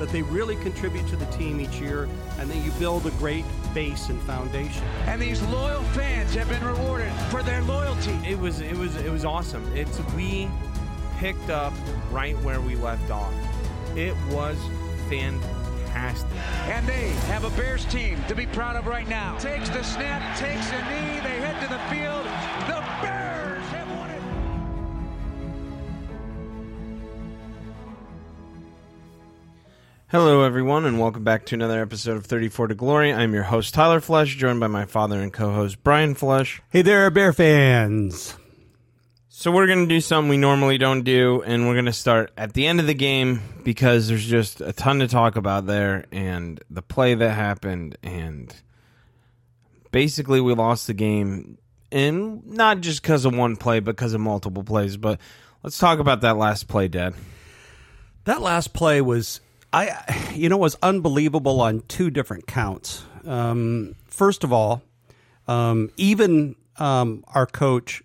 That they really contribute to the team each year and that you build a great base and foundation. And these loyal fans have been rewarded for their loyalty. It was it was it was awesome. It's we picked up right where we left off. It was fantastic. And they have a Bears team to be proud of right now. Takes the snap, takes a knee, they head to the field. The Hello, everyone, and welcome back to another episode of 34 to Glory. I'm your host, Tyler Flesh, joined by my father and co host, Brian Flesh. Hey there, Bear fans. So, we're going to do something we normally don't do, and we're going to start at the end of the game because there's just a ton to talk about there and the play that happened. And basically, we lost the game, and not just because of one play, but because of multiple plays. But let's talk about that last play, Dad. That last play was, I, you know, was unbelievable on two different counts. Um, first of all, um, even um, our coach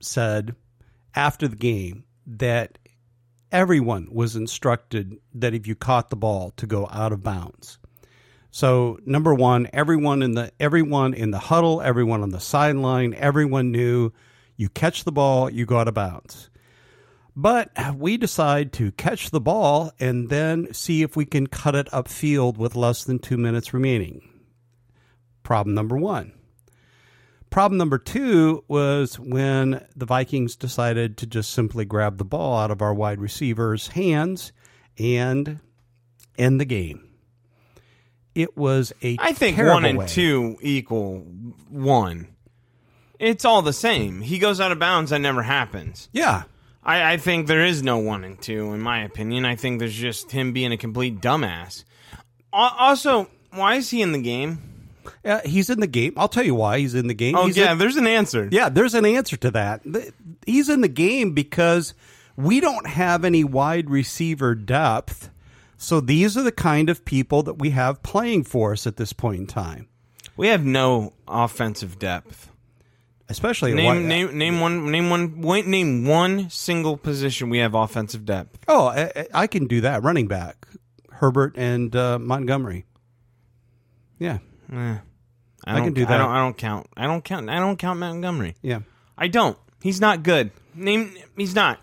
said after the game that everyone was instructed that if you caught the ball to go out of bounds. So number one, everyone in the everyone in the huddle, everyone on the sideline, everyone knew you catch the ball, you go out of bounds. But we decide to catch the ball and then see if we can cut it upfield with less than two minutes remaining. Problem number one. Problem number two was when the Vikings decided to just simply grab the ball out of our wide receiver's hands and end the game. It was a I think one and way. two equal one. It's all the same. He goes out of bounds, that never happens. Yeah, I, I think there is no one and two, in my opinion. I think there's just him being a complete dumbass. Also, why is he in the game? Uh, he's in the game. I'll tell you why he's in the game. Oh, He's yeah, in- there's an answer. Yeah, there's an answer to that. He's in the game because we don't have any wide receiver depth. So these are the kind of people that we have playing for us at this point in time. We have no offensive depth. Especially Name, wide- name, name one, name one, wait, name one single position we have offensive depth. Oh, I, I can do that. Running back, Herbert and uh, Montgomery. Yeah, Eh, I, I can do I that. don't, I don't count. I don't count. I don't count Montgomery. yeah. I don't. He's not good. Name. He's not.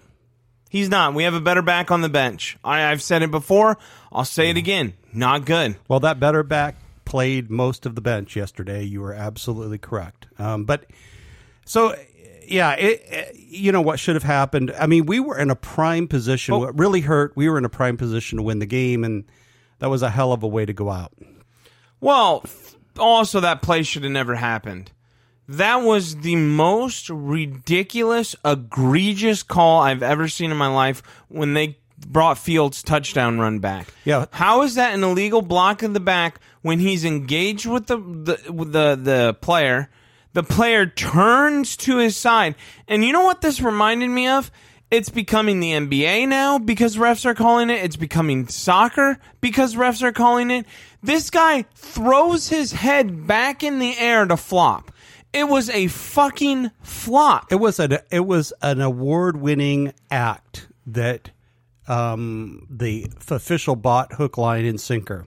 He's not. We have a better back on the bench. I, I've said it before. I'll say it again. Not good. Well, that better back played most of the bench yesterday. You were absolutely correct. Um, but so, uh, yeah, it, it- you know what should have happened. I mean, we were in a prime position. Oh. What really hurt, we were in a prime position to win the game, and that was a hell of a way to go out. Well, also that play should have never happened. That was the most ridiculous, egregious call I've ever seen in my life when they brought Fields' touchdown run back. Yeah. How is that an illegal block in the back when he's engaged with the the with the, the player? The player turns to his side. And you know what this reminded me of? It's becoming the NBA now because refs are calling it. It's becoming soccer because refs are calling it. This guy throws his head back in the air to flop. It was a fucking flop. It was an it was an award winning act that um, the official bought hook, line, and sinker,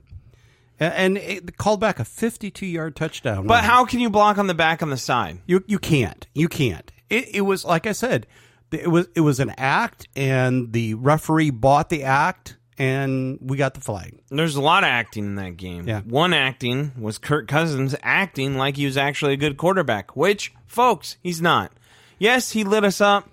and it called back a fifty two yard touchdown. But run. how can you block on the back on the side? You you can't. You can't. It, it was like I said. It was it was an act, and the referee bought the act, and we got the flag. There's a lot of acting in that game. Yeah. One acting was Kirk Cousins acting like he was actually a good quarterback, which, folks, he's not. Yes, he lit us up.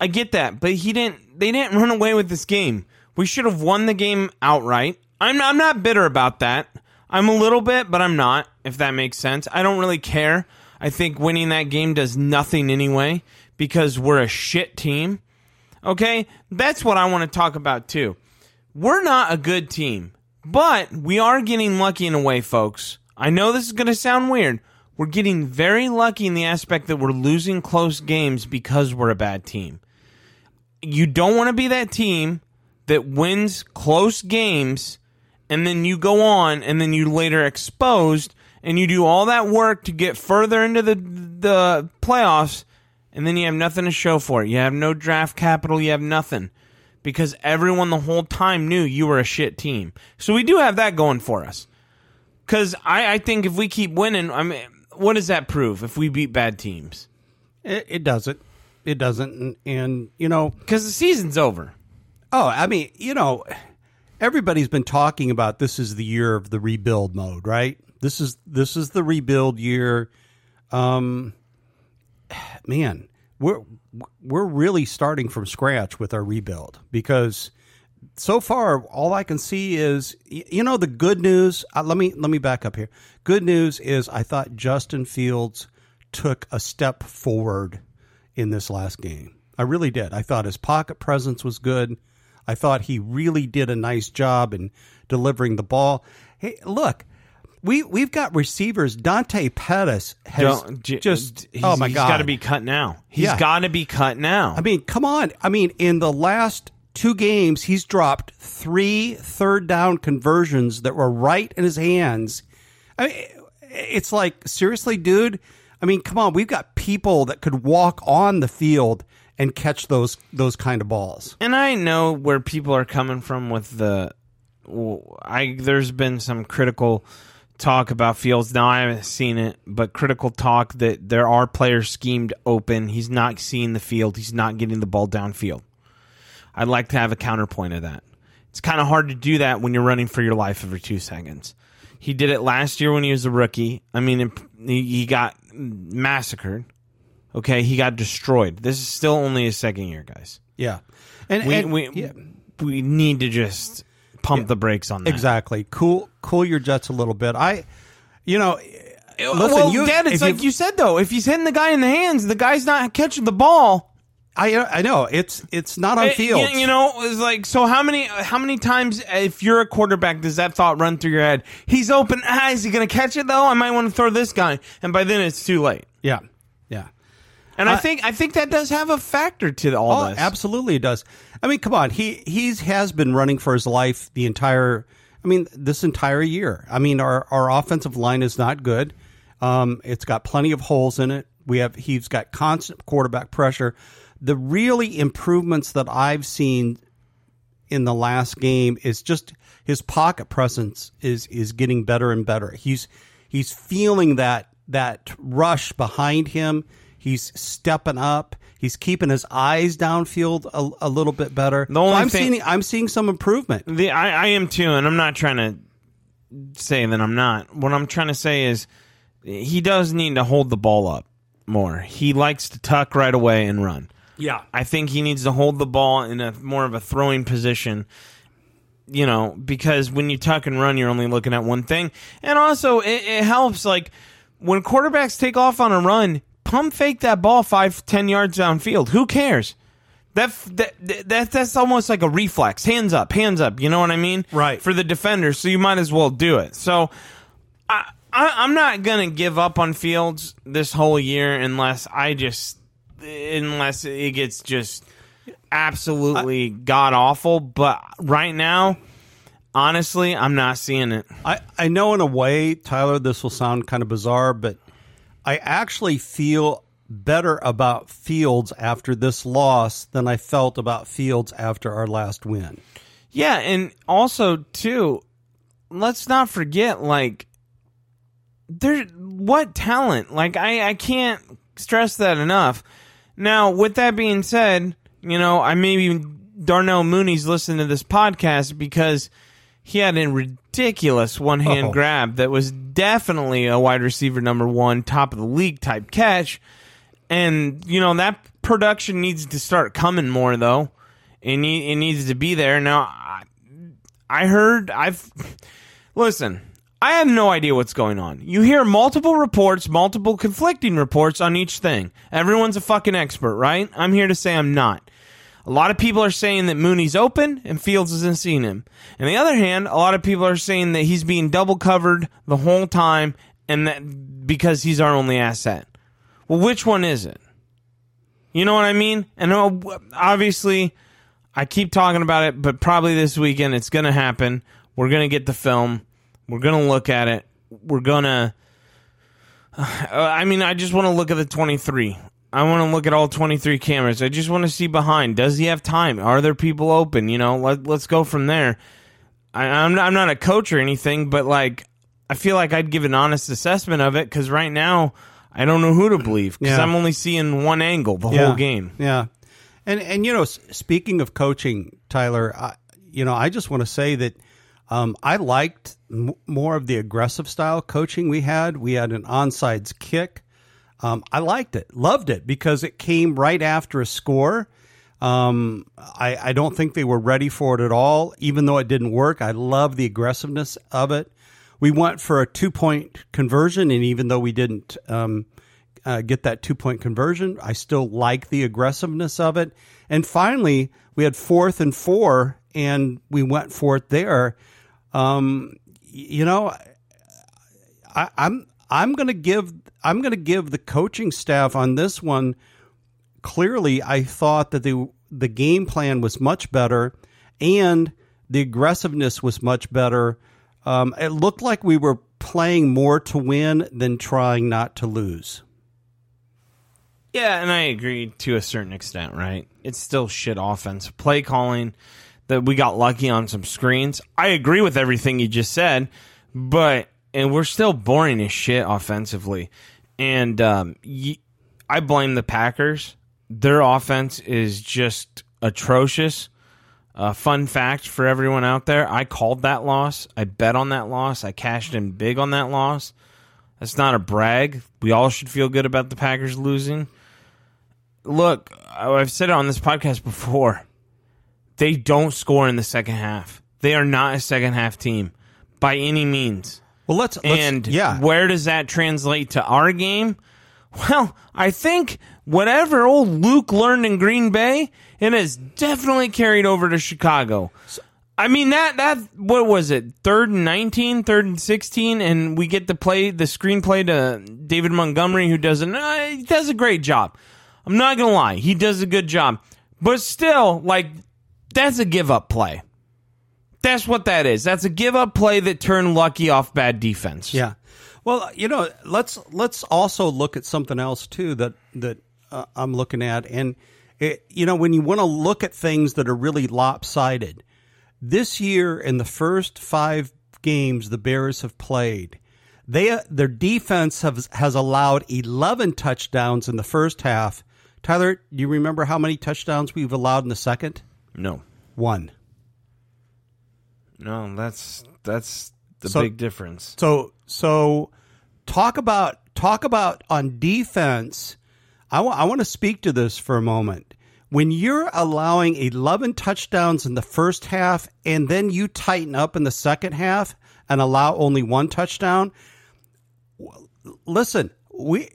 I get that, but he didn't. They didn't run away with this game. We should have won the game outright. I'm I'm not bitter about that. I'm a little bit, but I'm not. If that makes sense, I don't really care. I think winning that game does nothing anyway because we're a shit team. Okay, that's what I want to talk about too. We're not a good team, but we are getting lucky in a way, folks. I know this is going to sound weird. we're getting very lucky in the aspect that we're losing close games because we're a bad team. You don't want to be that team that wins close games and then you go on and then you later exposed and you do all that work to get further into the the playoffs and then you have nothing to show for it. You have no draft capital, you have nothing because everyone the whole time knew you were a shit team. So we do have that going for us. Because I, I think if we keep winning, I mean, what does that prove if we beat bad teams? It, it doesn't. It doesn't. And, and you know, Because the season's over. oh, I mean, you know, everybody's been talking about this is the year of the rebuild mode, right? This is this is the rebuild year. Um, man, we're we're really starting from scratch with our rebuild because so far all I can see is you know the good news. Uh, let me let me back up here. Good news is I thought Justin Fields took a step forward in this last game. I really did. I thought his pocket presence was good. I thought he really did a nice job in delivering the ball. Hey, look, we we've got receivers. Dante Pettis has j- just he's- oh my he's god, got to be cut now. He's Yeah. got to be cut now. I mean, come on. I mean, in the last two games, he's dropped three third down conversions that were right in his hands. I mean, it's like seriously, dude. I mean, come on. We've got people that could walk on the field and catch those those kind of balls. and I know where people are coming from with the. I there's been some critical talk about Fields. Now I haven't seen it, but critical talk that there are players schemed open. He's not seeing the field. He's not getting the ball downfield. I'd like to have a counterpoint of that. It's kind of hard to do that when you're running for your life every two seconds. He did it last year when he was a rookie. I mean, he he got massacred. Okay, he got destroyed. This is still only his second year, guys. Yeah, and, We and- we yeah, we need to just pump the brakes on that. exactly. Cool, cool your jets a little bit. I, you know, listen, well, you, Dad, it's like you've- said though. If he's hitting the guy in the hands, the guy's not catching the ball. I I know it's it's not on It- field. you, you know, it's like so. How many how many times if you're a quarterback does that thought run through your head? He's open. Ah, is he going to catch it though? I might want to throw this guy, and by then it's too late. yeah, yeah. And I I- think I think that does have a factor to all Oh, this. absolutely it does. I mean, come on. He he's has been running for his life the entire I mean, this entire year. I mean, our our offensive line is not good. Um, it's got plenty of holes in it. We have he's got constant quarterback pressure. The really improvements that I've seen in the last game is just his pocket presence is is getting better and better. He's he's feeling that that rush behind him. He's stepping up. He's keeping his eyes downfield a, a little bit better. The only So I'm thing- seeing I'm seeing some improvement. The I, I am too, and I'm not trying to say that I'm not. What I'm trying to say is he does need to hold the ball up more. He likes to tuck right away and run. Yeah. I think he needs to hold the ball in a more of a throwing position. You know, because when you tuck and run, you're only looking at one thing, and also it, it helps. Like when quarterbacks take off on a run, pump fake that ball five, ten yards downfield. Who cares? That, that that that's almost like a reflex. Hands up, hands up. You know what I mean? Right. For the defender, so you might as well do it. So I, I I'm not gonna give up on Fields this whole year unless I just unless it gets just absolutely god awful. But right now, honestly, I'm not seeing it. I, I know in a way, Tyler, this will sound kind of bizarre, but I actually feel better about Fields after this loss than I felt about Fields after our last win. Yeah, and also too, let's not forget like there what talent. Like I I can't stress that enough. Now, with that being said, you know, I maybe Darnell Mooney's listening to this podcast because he had a ridiculous one hand Oh. grab that was definitely a wide receiver number one, top of the league type catch. And, you know, that production needs to start coming more, though. It, need, it needs to be there. Now, I, I heard, I've. Listen, I have no idea what's going on. You hear multiple reports, multiple conflicting reports on each thing. Everyone's a fucking expert, right? I'm here to say I'm not. A lot of people are saying that Mooney's open and Fields isn't seeing him. On the other hand, a lot of people are saying that he's being double covered the whole time and that because he's our only asset. Well, which one is it? You know what I mean? And uh, obviously, I keep talking about it, but probably this weekend it's going to happen. We're going to get the film. We're going to look at it. We're going to. I mean, I just want to look at the 23. I want to look at all 23 cameras. I just want to see behind. Does he have time? Are there people open? You know, let, let's go from there. I, I'm, not, I'm not a coach or anything, but like, I feel like I'd give an honest assessment of it because right now, I don't know who to believe because Yeah. I'm only seeing one angle the Yeah. whole game. Yeah, and and you know, speaking of coaching, Tyler, I, you know, I just want to say that um, I liked m- more of the aggressive style coaching we had. We had an onside kick. Um, I liked it, loved it because it came right after a score. Um, I, I don't think they were ready for it at all, even though it didn't work. I love the aggressiveness of it. We went for a two point conversion, and even though we didn't um, uh, get that two point conversion, I still like the aggressiveness of it. And finally, we had fourth and four, and we went for it there. Um, you know, I, I'm I'm going to give I'm going to give the coaching staff on this one. Clearly, I thought that the the game plan was much better, and the aggressiveness was much better. Um, it looked like we were playing more to win than trying not to lose. Yeah, and I agree to a certain extent, right? It's still shit offense. Play calling that we got lucky on some screens. I agree with everything you just said, but and we're still boring as shit offensively. And um, y- I blame the Packers. Their offense is just atrocious. Uh, fun fact for everyone out there: I called that loss. I bet on that loss. I cashed in big on that loss. That's not a brag. We all should feel good about the Packers losing. Look, I've said it on this podcast before. They don't score in the second half. They are not a second half team by any means. Well, let's, let's And yeah, where does that translate to our game? Well, I think whatever old Luke learned in Green Bay, it has definitely carried over to Chicago. I mean that that what was it? Third and 19, third and 16 and we get to play the screenplay to David Montgomery who does an uh, he does a great job. I'm not going to lie, he does a good job. But still like that's a give up play. That's what that is. That's a give up play that turned Lucky off bad defense. Yeah. Well, you know, let's let's also look at something else too that that uh, I'm looking at, and it, you know, when you want to look at things that are really lopsided, this year in the first five games the Bears have played, they their defense has has allowed 11 touchdowns in the first half. Tyler, do you remember how many touchdowns we've allowed in the second? No. One. No, that's that's the So- big difference. So so talk about talk about on defense. I want I want to speak to this for a moment. When you're allowing 11 touchdowns in the first half and then you tighten up in the second half and allow only one touchdown, listen, we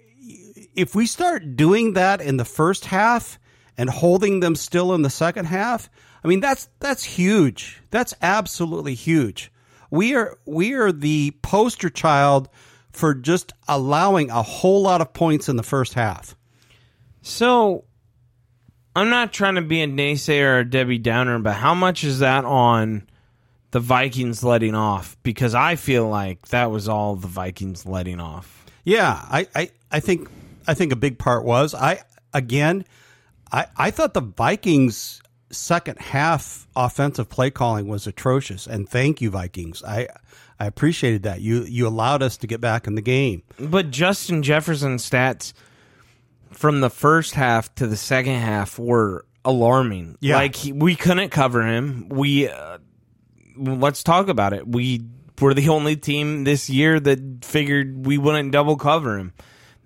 if we start doing that in the first half and holding them still in the second half, I mean that's that's huge. That's absolutely huge. We are we are the poster child for just allowing a whole lot of points in the first half. So I'm not trying to be a naysayer or a Debbie Downer, but how much is that on the Vikings letting off? Because I feel like that was all the Vikings letting off. Yeah, I, I, I think I think a big part was I again I, I thought the Vikings second half offensive play calling was atrocious and thank you Vikings. I I appreciated that. You you allowed us to get back in the game. But Justin Jefferson's stats from the first half to the second half were alarming. Yeah. Like he, we couldn't cover him. We uh, let's talk about it. We were the only team this year that figured we wouldn't double cover him,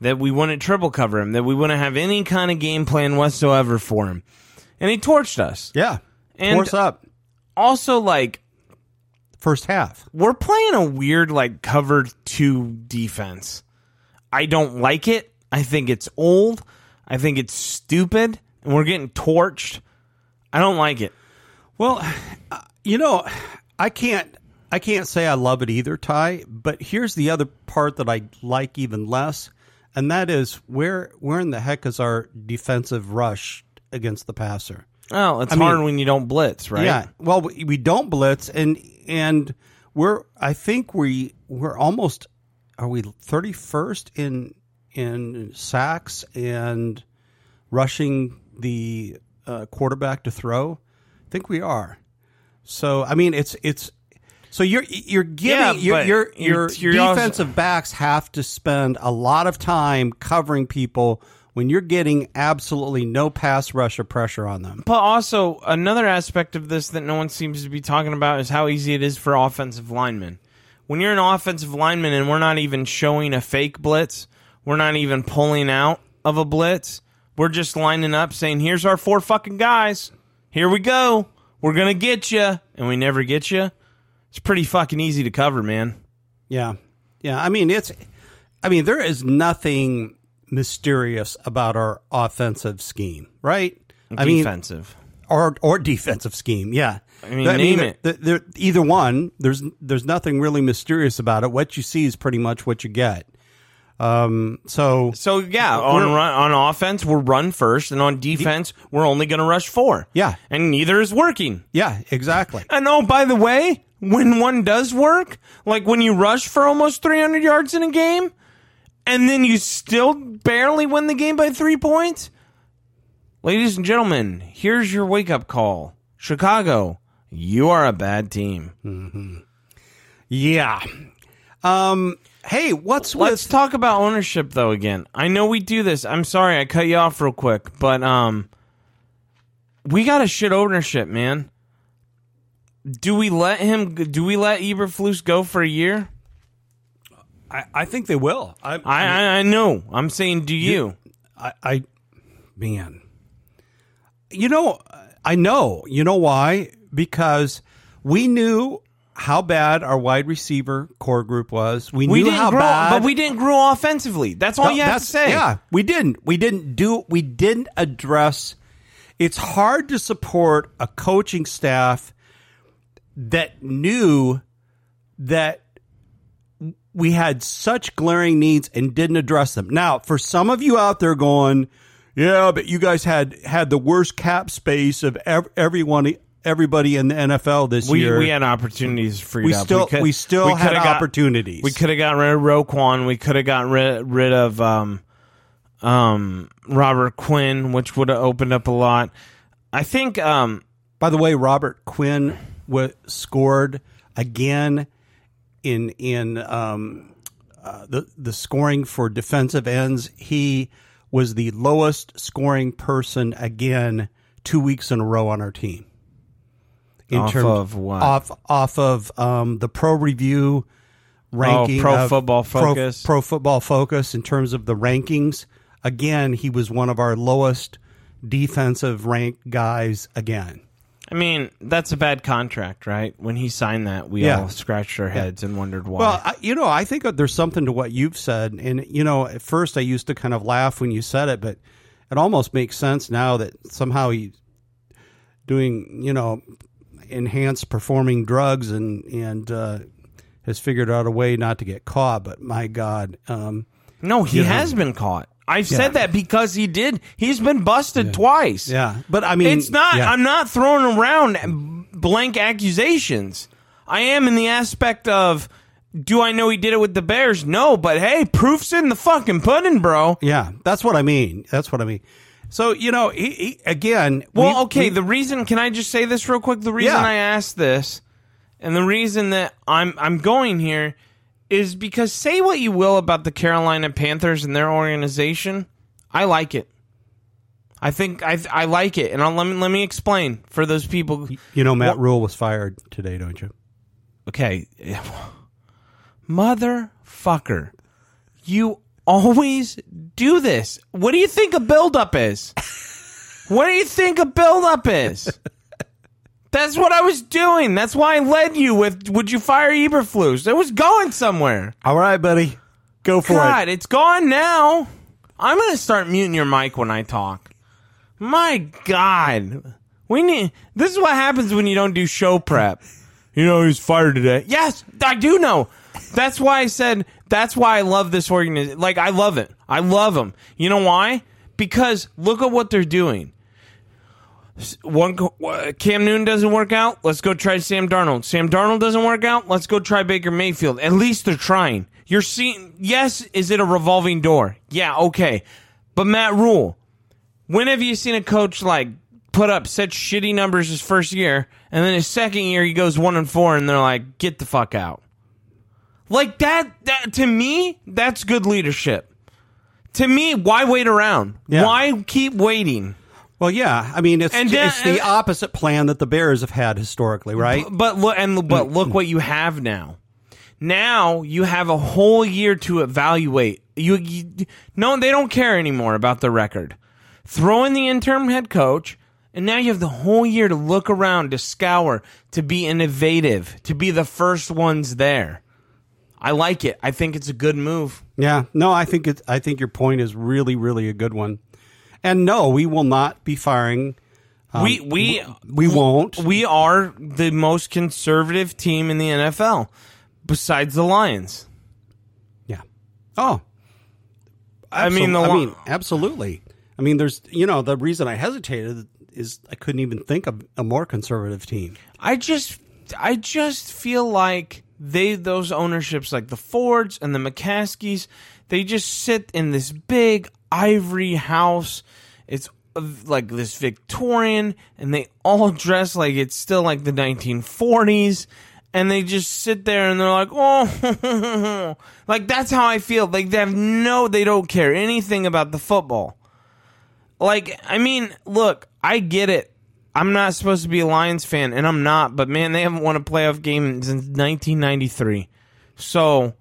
that we wouldn't triple cover him, that we wouldn't have any kind of game plan whatsoever for him. And he torched us. Yeah. And- Force up. Also like First half. we're playing a weird like cover two defense. I don't like it. I think it's old. I think it's stupid, and we're getting torched. I don't like it. Well, uh, you know, I can't I can't say I love it either, Ty. But here's the other part that I like even less, and that is where where in the heck is our defensive rush against the passer? Oh, it's I mean- hard when you don't blitz, right? Yeah. Well, we, we don't blitz, and and we're I think we we're almost are we thirty first in in sacks and rushing the uh, quarterback to throw. I think we are. So I mean, it's it's. So you're you're giving your but your you're- your you're also- defensive backs have to spend a lot of time covering people when you're getting absolutely no pass rush or pressure on them. But also, another aspect of this that no one seems to be talking about is how easy it is for offensive linemen. When you're an offensive lineman and we're not even showing a fake blitz, we're not even pulling out of a blitz, we're just lining up saying, here's our four fucking guys. Here we go. We're going to get you. And we never get you. It's pretty fucking easy to cover, man. Yeah. Yeah. I mean, it's, I mean, there is nothing mysterious about our offensive scheme, right? I mean, Defensive. or, or defensive scheme. Yeah. I mean, name it. the- the- either one, there's, there's nothing really mysterious about it. What you see is pretty much what you get. Um, so So yeah, on run, on offense we're run first, and on defense we're only going to rush four. Yeah. and neither is working. yeah, exactly. And oh, by the way, when one does work, like when you rush for almost 300 yards in a game, and then you still barely win the game by three points, ladies and gentlemen, here's your wake up call: Chicago, you are a bad team. Yeah. Um, hey, what's Let's with, talk about ownership though again. I know we do this. I'm sorry I cut you off real quick, but um we got to shit ownership, man. Do we let him do we let Eberflus go for a year? I, I think they will. I, I I, I know. I'm saying do you? I, I, man, you know, I know. You know why? Because we knew how bad our wide receiver core group was. We, We knew didn't how grow bad, but we didn't grow offensively. That's all No, you have to say. Yeah, we didn't. We didn't do. We didn't address. It's hard to support a coaching staff that knew that we had such glaring needs and didn't address them. Now, for some of you out there going, yeah, but you guys had had the worst cap space of ev- everyone, everybody in the NFL this We, year. we had opportunities freed We up. still- we still had coulda got- opportunities. We could have got rid of Roquan. We could have got rid, rid of um, um, Robert Quinn, which would have opened up a lot. I think um, By the way, Robert Quinn wa scored again in in um, uh, the the scoring for defensive ends. He was the lowest scoring person again two weeks in a row on our team. In Off of what? Off off of um, the pro review ranking, Pro of- Football Pro- Focus. pro football focus in terms of the rankings. Again, he was one of our lowest defensive ranked guys again. I mean, that's a bad contract, right? When he signed that, we Yeah. all scratched our heads and wondered why. Well, I, you know, I think there's something to what you've said, and you know, at first I used to kind of laugh when you said it, but it almost makes sense now that somehow he's doing, you know, enhanced performing drugs and and uh, has figured out a way not to get caught. But my God, um, no, he you know. has been caught. I've Yeah. said that because he did. He's been busted twice. yeah, but I mean, It's not. yeah. I'm not throwing around blank accusations. I am in the aspect of, do I know he did it with the Bears? No, but hey, proof's in the fucking pudding, bro. Yeah, that's what I mean. That's what I mean. So you know, he, he, again, Well, we- okay. we- the reason, can I just say this real quick? The reason Yeah. I asked this, and the reason that I'm I'm going here, is because say what you will about the Carolina Panthers and their organization, I like it. I think I I like it, and I'll, let me let me explain for those people. you know, Matt Rhule was fired today, don't you? Okay, motherfucker, you always do this. What do you think a buildup is? what do you think a buildup is? That's what I was doing. That's why I led you with. Would you fire Eberflus? It was going somewhere. All right, buddy, go for it. God, it's gone now. I'm gonna start muting your mic when I talk. My God, we need. This is what happens when you don't do show prep. You know, he's fired today. Yes, I do know. That's why I said that's why I love this organization. Like I love it. I love them. You know why? Because look at what they're doing. One uh, Cam Newton doesn't work out. Let's go try Sam Darnold. Sam Darnold doesn't work out. Let's go try Baker Mayfield. At least they're trying. You're seeing. Yes, is it a revolving door? Yeah, okay. But Matt Rhule, when have you seen a coach like put up such shitty numbers his first year, and then his second year he goes one and four, and they're like, get the fuck out. Like that, that to me, that's good leadership. To me, why wait around? Yeah. Why keep waiting? Well, yeah. I mean, it's then- it's the opposite plan that the Bears have had historically, right? But look, and but look what you have now. Now you have a whole year to evaluate. You, you no, they don't care anymore about the record. Throw in the interim head coach, and now you have the whole year to look around, to scour, to be innovative, to be the first ones there. I like it. I think it's a good move. Yeah. No, I think it's. I think your point is really, really a good one. And no, we will not be firing. Um, we we We won't. we are the most conservative team in the NFL, besides the Lions. Yeah. Oh. I mean, the I mean, absolutely. I mean, there's, you know, the reason I hesitated is I couldn't even think of a more conservative team. I just I just feel like they those ownerships like the Fords and the McCaskies, they just sit in this big ivory house. It's uh, like this Victorian and they all dress like it's still like the 1940s and they just sit there and they're like, "Oh." like that's how I feel. Like they have no they don't care anything about the football. Like, I mean, look, I get it. I'm not supposed to be a Lions fan, and I'm not, but man, they haven't won a playoff game since 1993. So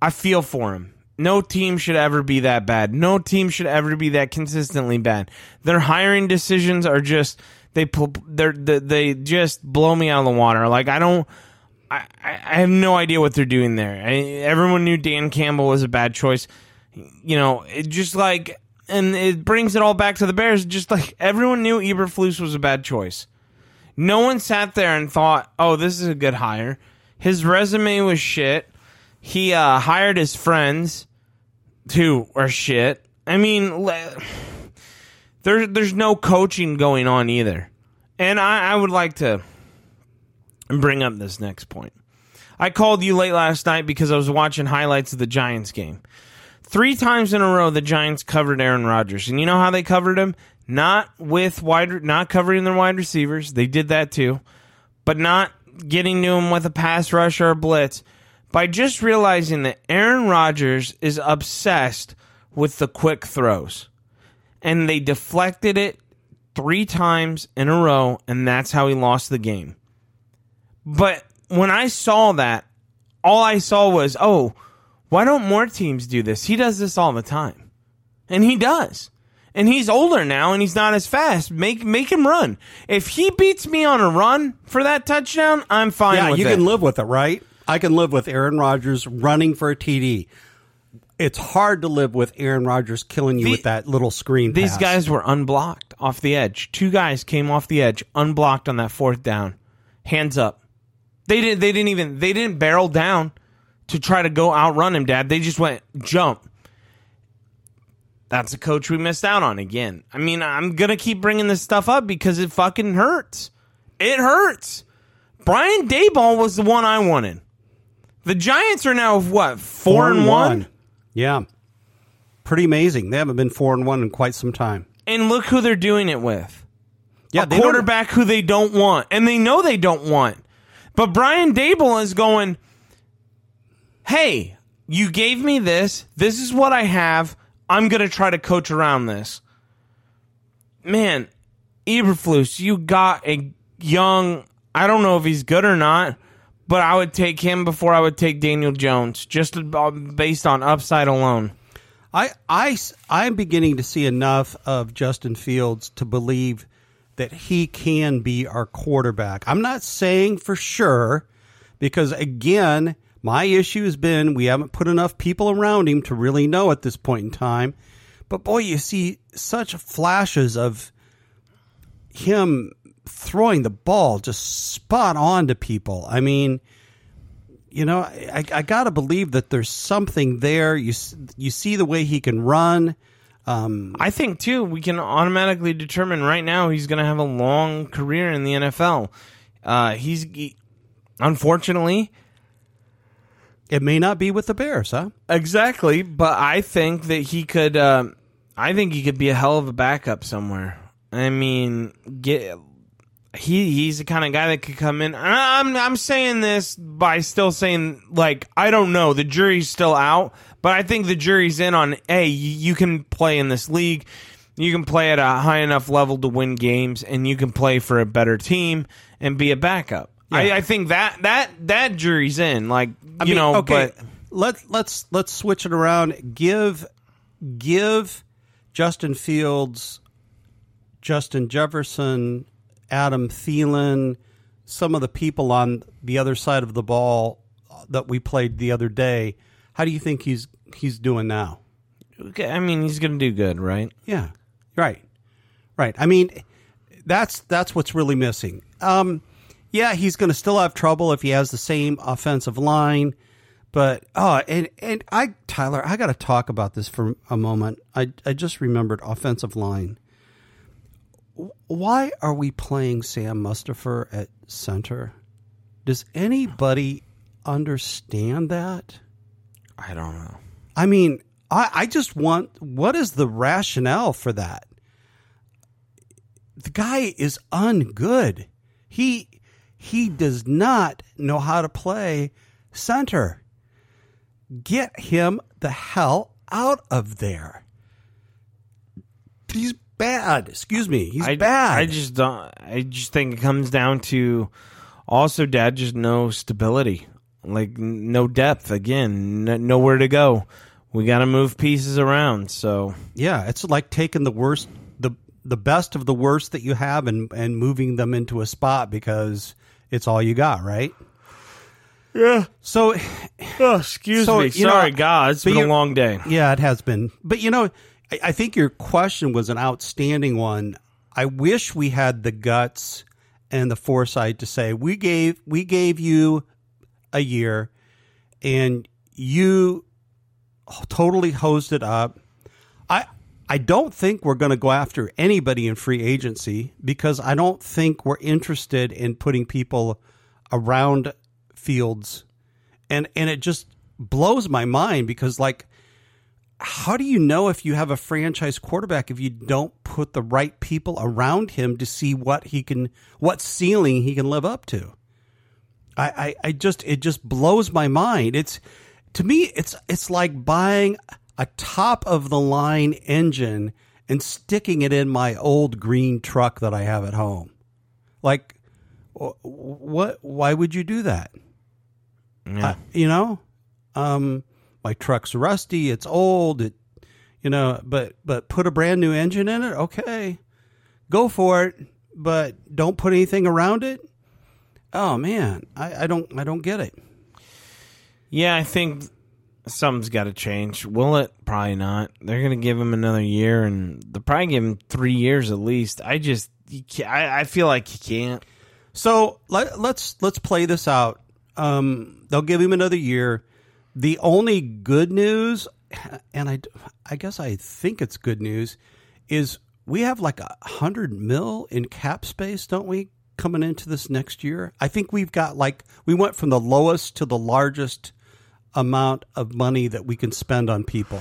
I feel for them. No team should ever be that bad. No team should ever be that consistently bad. Their hiring decisions are just they they they just blow me out of the water. Like I don't I, I I have no idea what they're doing there. I, everyone knew Dan Campbell was a bad choice. You know, it just like, and it brings it all back to the Bears. Just like everyone knew Eberflus was a bad choice. No one sat there and thought, "Oh, this is a good hire." His resume was shit. He uh, hired his friends, who are shit. I mean, le- there, there's no coaching going on either. And I, I would like to bring up this next point. I called you late last night because I was watching highlights of the Giants game. Three times in a row, the Giants covered Aaron Rodgers, and you know how they covered him? Not with wide, not covering their wide receivers. They did that too, but not getting to him with a pass rush or a blitz. By just realizing that Aaron Rodgers is obsessed with the quick throws, and they deflected it three times in a row, and that's how he lost the game. But when I saw that, all I saw was, oh, why don't more teams do this? He does this all the time. And he does. And he's older now and he's not as fast. Make make him run. If he beats me on a run for that touchdown, I'm fine Yeah, you it. can live with it, right? I can live with Aaron Rodgers running for a TD. It's hard to live with Aaron Rodgers killing you The- with that little screen. These pass. guys were unblocked off the edge. Two guys came off the edge, unblocked on that fourth down. Hands up. They didn't. They didn't even. They didn't barrel down to try to go outrun him. Dad. They just went jump. That's a coach we missed out on again. I mean, I'm gonna keep bringing this stuff up because it fucking hurts. It hurts. Brian Daboll was the one I wanted. The Giants are now what four, and one? Yeah, pretty amazing. They haven't been four and one in quite some time. and look who they're doing it with. Yeah, a they don't- quarterback who they don't want, and they know they don't want. But Brian Daboll is going, "Hey, you gave me this. This is what I have. I'm going to try to coach around this." Man, Eberflus, you got a young. I don't know if he's good or not, but I would take him before I would take Daniel Jones, just uh, based on upside alone. I, I, I'm beginning to see enough of Justin Fields to believe that he can be our quarterback. I'm not saying for sure because, again, my issue has been we haven't put enough people around him to really know at this point in time. But boy, you see such flashes of him throwing the ball just spot on to people. I mean, you know, I, I got to believe that there's something there. You you see the way he can run. Um, I think too we can automatically determine right now he's going to have a long career in the NFL. Uh, he's he, unfortunately it may not be with the Bears, huh? Exactly, but I think that he could. Uh, I think he could be a hell of a backup somewhere. I mean, get he he's the kind of guy that could come in. I'm I'm saying this by still saying like I don't know. The jury's still out, but I think the jury's in on. Hey, you can play in this league. You can play at a high enough level to win games, and you can play for a better team and be a backup. Yeah. I, I, think that that that jury's in. Like I you mean, know, okay. but let's let's let's switch it around. Give give Justin Fields, Justin Jefferson, Adam Thielen, some of the people on the other side of the ball that we played the other day. How do you think he's he's doing now? Okay, I mean, he's going to do good, right? Yeah, right, right. I mean, that's that's what's really missing. Um, yeah, he's going to still have trouble if he has the same offensive line. But oh, and and I Tyler, I got to talk about this for a moment. I I just remembered offensive line why are we playing Sam Mustipher at center? Does anybody understand that? I don't know. I mean, I, I just want what is the rationale for that? The guy is ungood. He he does not know how to play center. Get him the hell out of there. He's bad. Excuse me, he's I, bad. I just don't. I just think it comes down to also, Dad, just no stability, like no depth. Again, n- nowhere to go. We got to move pieces around. So yeah, it's like taking the worst, the the best of the worst that you have, and and moving them into a spot because it's all you got, right? Yeah. So, oh, excuse so, me. Sorry, know, God, it's been a long day. Yeah, it has been. But you know, I, I think your question was an outstanding one. I wish we had the guts and the foresight to say we gave we gave you a year and you totally hosed it up. I I don't think we're going to go after anybody in free agency because I don't think we're interested in putting people around Fields. And and it just blows my mind because like how do you know if you have a franchise quarterback if you don't put the right people around him to see what he can, what ceiling he can live up to? I, I, I just, it just blows my mind. It's, to me, it's, it's like buying a top of the line engine and sticking it in my old green truck that I have at home. Like, what, why would you do that? Yeah. Uh, you know, um, my truck's rusty, it's old, it you know, but but put a brand new engine in it, okay. Go for it, but don't put anything around it. Oh man, I, I don't I don't get it. Yeah, I think something's got to change. Will it? Probably not. They're going to give him another year, and they'll probably give him three years at least. I just, I, I feel like he can't. So let, let's let's play this out. Um, they'll give him another year. The only good news, and I, I guess I think it's good news, is we have like a hundred mil in cap space, don't we? Coming into this next year, I think we've got like we went from the lowest to the largest amount of money that we can spend on people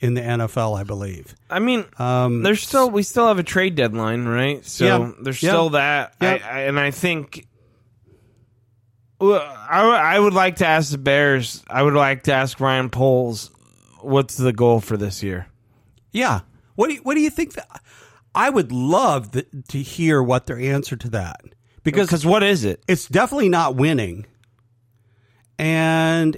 in the NFL, I believe. I mean, um, there's still we still have a trade deadline, right? So yeah, there's yeah, still that, yeah. I, I, and I think I, I would like to ask the Bears. I would like to ask Ryan Poles, what's the goal for this year? Yeah. What do you, what do you think? That, I would love the, to hear what their answer to that because because what is it? It's definitely not winning, and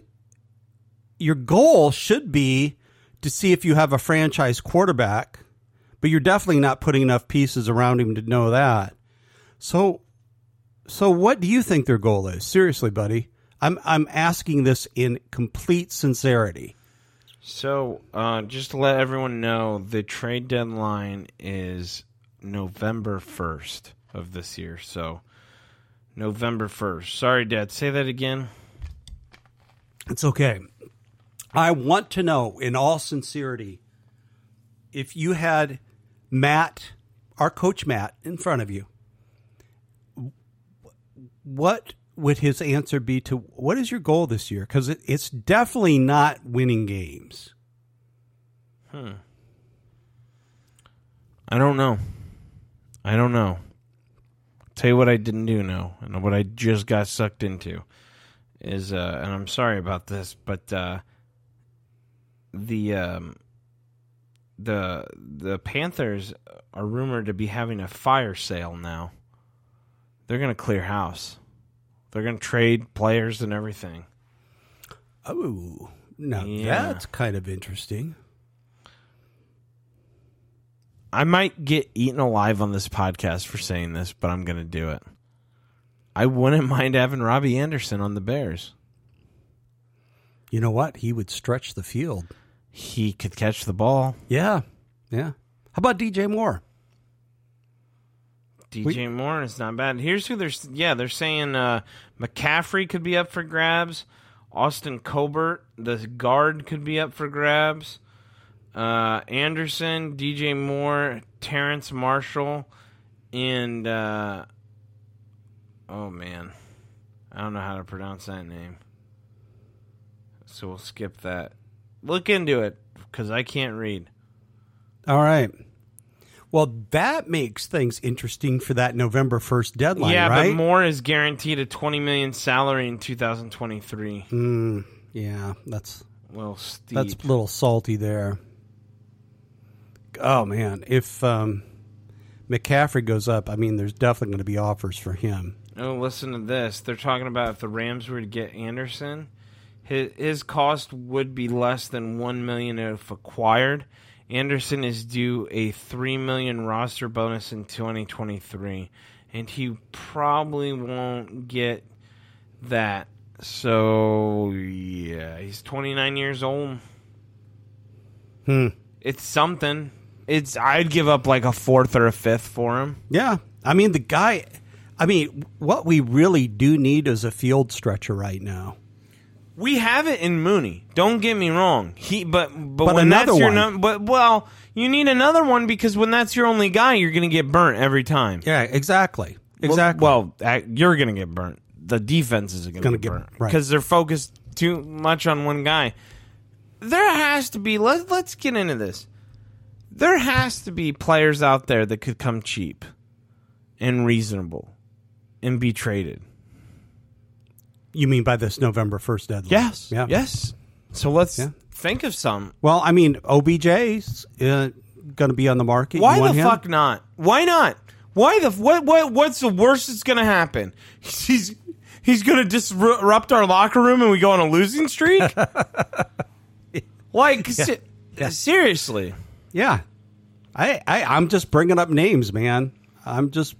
your goal should be to see if you have a franchise quarterback, but you're definitely not putting enough pieces around him to know that. So so, what do you think their goal is? Seriously, buddy, I'm I'm asking this in complete sincerity. So, uh, just to let everyone know, the trade deadline is November first. of this year. So November 1st. Sorry, Dad. Say that again. It's okay. I want to know, in all sincerity, if you had Matt, our coach Matt, in front of you, what would his answer be to what is your goal this year? Because it, it's definitely not winning games. Hmm. I don't know. I don't know. Tell you what I didn't do know, and what I just got sucked into is, uh, and I'm sorry about this, but uh, the um, the the Panthers are rumored to be having a fire sale now. They're going to clear house. They're going to trade players and everything. Oh, now Yeah. that's kind of interesting. I might get eaten alive on this podcast for saying this, but I'm going to do it. I wouldn't mind having Robbie Anderson on the Bears. You know what? He would stretch the field. He could catch the ball. Yeah, yeah. How about DJ Moore? DJ Moore is not bad. Here's who they're yeah they're saying uh, McCaffrey could be up for grabs. Austin Corbett, the guard, could be up for grabs. Uh, Anderson, DJ Moore, Terrace Marshall, and uh, oh man, I don't know how to pronounce that name, so we'll skip that. Look into it because I can't read. All right. Well, that makes things interesting for that November 1st deadline, yeah, right? but Moore is guaranteed a twenty million salary in 2023. Mm, yeah, that's Well, steep. that's a little salty there. Oh man, if um, McCaffrey goes up, I mean, there's definitely going to be offers for him. Oh, listen to this. They're talking about if the Rams were to get Anderson, his his cost would be less than one million if acquired. Anderson is due a three million roster bonus in 2023, and he probably won't get that. So yeah, he's 29 years old. Hmm. It's something. It's I'd give up like a fourth or a fifth for him. Yeah, I mean the guy. I mean, what we really do need is a field stretcher right now. We have it in Mooney. Don't get me wrong. He, but but, But when that's your one. num- but well, you need another one because when that's your only guy, you're going to get burnt every time. Yeah, exactly, exactly. Well, well, uh, you're going to get burnt. The defense is going to get burnt right. because they're focused too much on one guy. There has to be. Let Let's get into this. There has to be players out there that could come cheap and reasonable and be traded. You mean by this November first deadline? Yes. Yeah. Yes. So let's Yeah. think of some. Well, I mean, OBJ's uh, going to be on the market. Why want the him? fuck not? Why not? Why the what what what's the worst that's gonna happen? He's he's gonna disrupt our locker room and we go on a losing streak. like se- Yeah. seriously, Yeah, I, I I'm just bringing up names, man. I'm just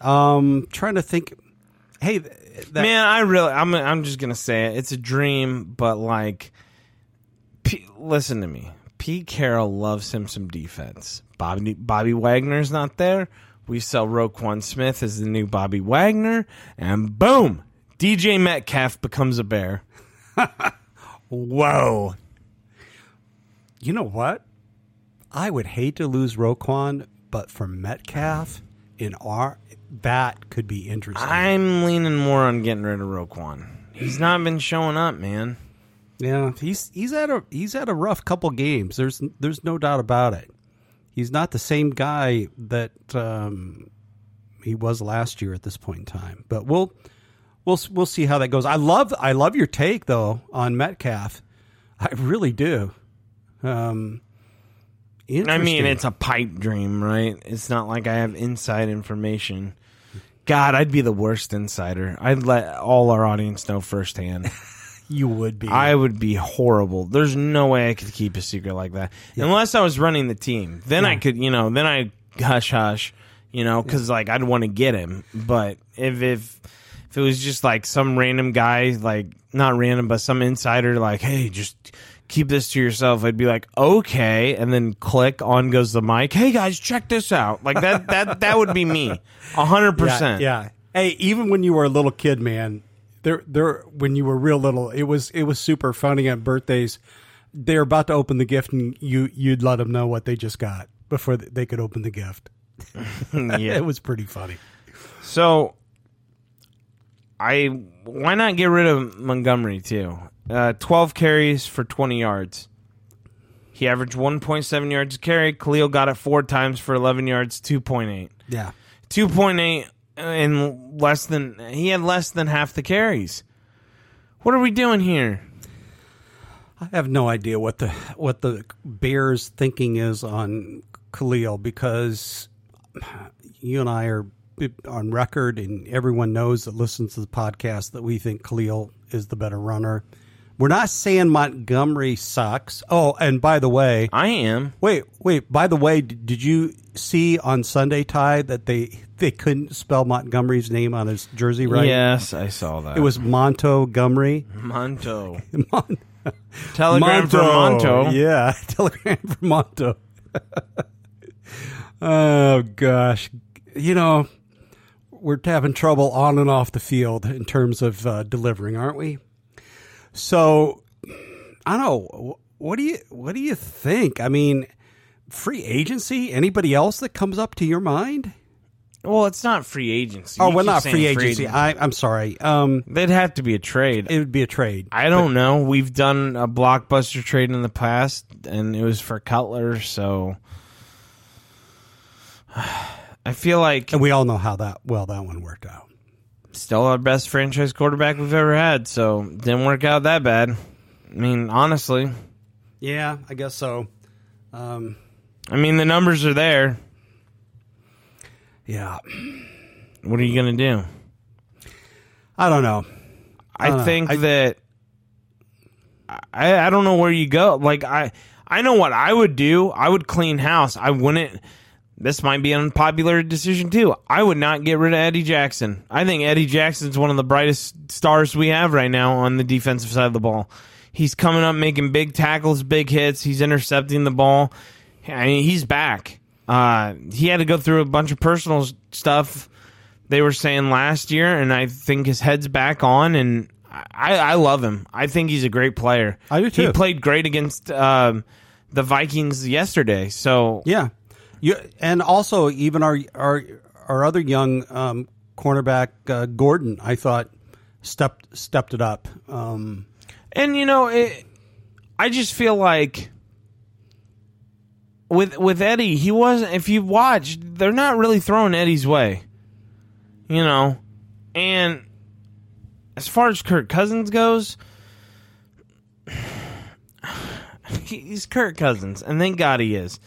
um trying to think. Hey, th- that, man, I really I'm I'm just gonna say it. It's a dream, but like, P- listen to me. Pete Carroll loves him some defense. Bobby Bobby Wagner's not there. We sell Roquan Smith as the new Bobby Wagner, and boom, DJ Metcalf becomes a bear. whoa. You know what? I would hate to lose Roquan, but for Metcalf in our that could be interesting. I'm leaning more on getting rid of Roquan. He's not been showing up, man. yeah, he's he's had a he's had a rough couple games. There's there's no doubt about it. He's not the same guy that um, he was last year at this point in time. But we'll we'll we'll see how that goes. I love I love your take though on Metcalf. I really do. Um, I mean, it's a pipe dream, right? It's not like I have inside information. God, I'd be the worst insider. I'd let all our audience know firsthand. you would be. I would be horrible. There's no way I could keep a secret like that. Unless I was running the team. Then I could, you know, then I hush hush, you know, cuz like I'd want to get him. But if if if it was just like some random guy like not random but some insider like, "Hey, just keep this to yourself, I'd be like, okay, and then click on goes the mic. Hey guys, check this out. Like that that that would be me, a hundred Yeah, percent. yeah. Hey, even when you were a little kid, man, there, there, when you were real little, it was, it was super funny at birthdays. They're about to open the gift, and you, you'd let them know what they just got before they could open the gift. yeah. It was pretty funny. So, I why not get rid of Montgomery too? Uh, Twelve carries for twenty yards. He averaged one point seven yards a carry. Khalil got it four times for eleven yards, two point eight. Yeah. Two point eight in less than he had less than half the carries. What are we doing here? I have no idea what the what the Bears thinking is on Khalil because you and I are on record, and everyone knows that listens to the podcast that we think Khalil is the better runner. We're not saying Montgomery sucks. Oh, and by the way, I am. wait, wait. By the way, did, you see on Sunday Tide that they they couldn't spell Montgomery's name on his jersey right? Yes, I saw that. It was Monto Gumry. Monto. Mon- Telegram for Monto. Yeah, telegram for Monto. oh gosh, you know we're having trouble on and off the field in terms of uh, delivering, aren't we? So I don't know. What do you what do you think? I mean, free agency. Anybody else that comes up to your mind? Well, it's not free agency. Oh, keep not free agency. I, I'm sorry. Um, They'd have to be a trade. it would be a trade. I don't know. We've done a blockbuster trade in the past, and it was for Cutler. So I feel like and we all know how that well that one worked out. Still our best franchise quarterback we've ever had. So didn't work out that bad. I mean, honestly, Yeah, I guess so. Um, I mean the numbers are there. yeah, What are you gonna do? I don't know. I, don't know. think I- that I I don't know where you go. Like I I know what I would do. I would clean house. I wouldn't. This might be an unpopular decision too. I would not get rid of Eddie Jackson. I think Eddie Jackson's one of the brightest stars we have right now on the defensive side of the ball. He's coming up making big tackles, big hits. He's intercepting the ball. I mean, he's back. Uh, he had to go through a bunch of personal stuff they were saying last year, and I think his head's back on, and I, I love him. I think he's a great player. I do, too. He played great against um, the Vikings yesterday. So Yeah, you and also even our our our other young um, cornerback uh, Gordon, I thought stepped stepped it up. Um, And you know, it, I just feel like with with Eddie, he wasn't. If you watch, they're not really throwing Eddie's way. You know, and as far as Kirk Cousins goes, he's Kirk Cousins, and thank God he is.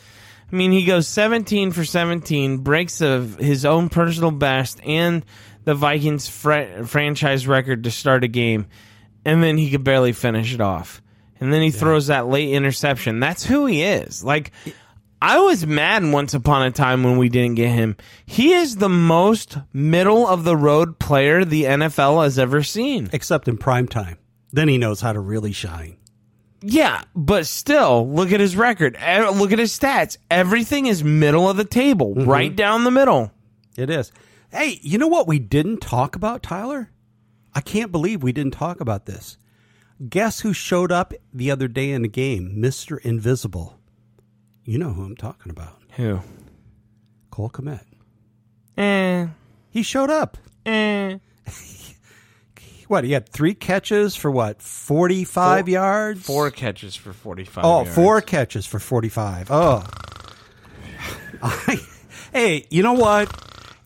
I mean, he goes 17 for 17, breaks of his own personal best and the Vikings fr- franchise record to start a game, and then he could barely finish it off. And then he throws that late interception. That's who he is. Like, I was mad once upon a time when we didn't get him. He is the most middle of the road player the NFL has ever seen. except in prime time, then he knows how to really shine. Yeah, but still, look at his record. Look at his stats. Everything is middle of the table, right down the middle. It is. Hey, you know what we didn't talk about, Tyler? I can't believe we didn't talk about this. Guess who showed up the other day in the game? Mister Invisible. You know who I'm talking about. Who? Cole Kmet. Eh, He showed up. eh. What, he had three catches for what, 45 Four- yards? Four catches for 45 Oh, yards. four catches for 45. Oh. I, hey, you know what?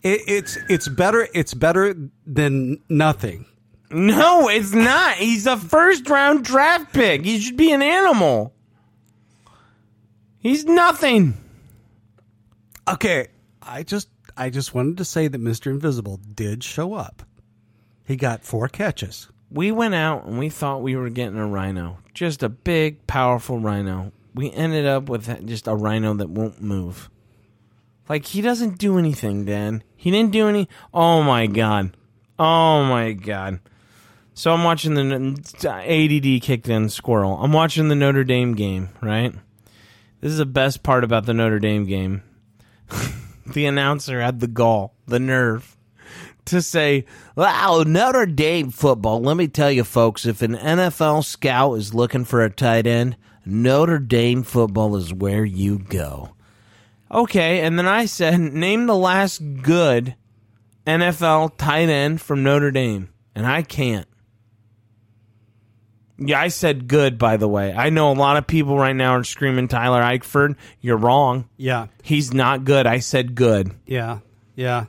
It, it's it's better it's better than nothing. No, it's not. He's a first round draft pick. He should be an animal. He's nothing. Okay, I just I just wanted to say that Mr. Invisible did show up. He got four catches. We went out and we thought we were getting a rhino. Just a big, powerful rhino. We ended up with just a rhino that won't move. Like, he doesn't do anything, Dan. He didn't do any. Oh my God. Oh my God. So I'm watching the ADD kicked in squirrel. I'm watching the Notre Dame game, right? This is the best part about the Notre Dame game. the announcer had the gall, the nerve to say, "Wow, Notre Dame football." Let me tell you, folks, if an NFL scout is looking for a tight end, Notre Dame football is where you go. Okay, and then I said, "Name the last good NFL tight end from Notre Dame," and I can't. Yeah, I said good, by the way. I know a lot of people right now are screaming Tyler Eifert. You're wrong. Yeah, He's not good. I said good. yeah, yeah.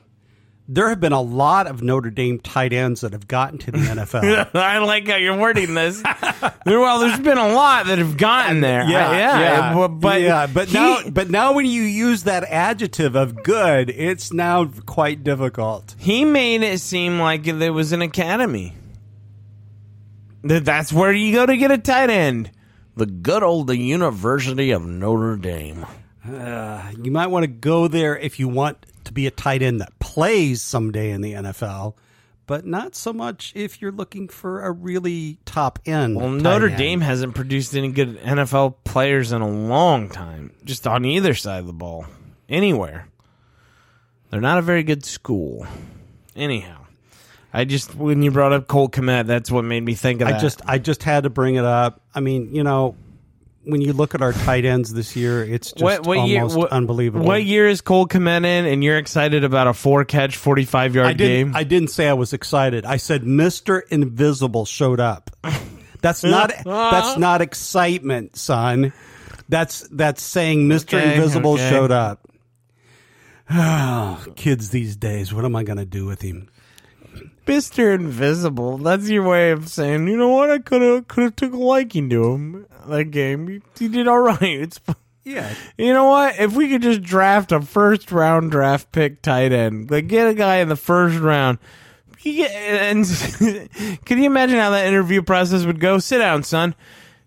There have been a lot of Notre Dame tight ends that have gotten to the NFL. I like how you're wording this. well, there's been a lot that have gotten there. I- yeah, but, but yeah, but he- now, but now when you use that adjective of good, it's now quite difficult. he made it seem like there was an academy. That that's where you go to get a tight end. The good old the University of Notre Dame. Uh, you might want to go there if you want to be a tight end that plays someday in the NFL, but not so much if you're looking for a really top end. Well, Notre end. Dame hasn't produced any good NFL players in a long time, just on either side of the ball, anywhere. They're not a very good school. Anyhow, I just when you brought up Cole Kmet, that's what made me think of I just I just had to bring it up. I mean, you know, when you look at our tight ends this year, it's just what, what year? almost What, unbelievable. What year is Cole Kmet in, and you're excited about a four catch, forty five yard I game? I didn't say I was excited. I said Mister Invisible showed up. That's not. that's not excitement, son. That's that's saying Mister Okay, Invisible okay. showed up. Oh, kids these days, what am I going to do with him? Mister Invisible. That's your way of saying, you know what? I could have could have took a liking to him that game. He, he did all right. It's Yeah, you know what? If we could just draft a first round draft pick tight end, like get a guy in the first round. Get- And can you imagine how that interview process would go? Sit down, son.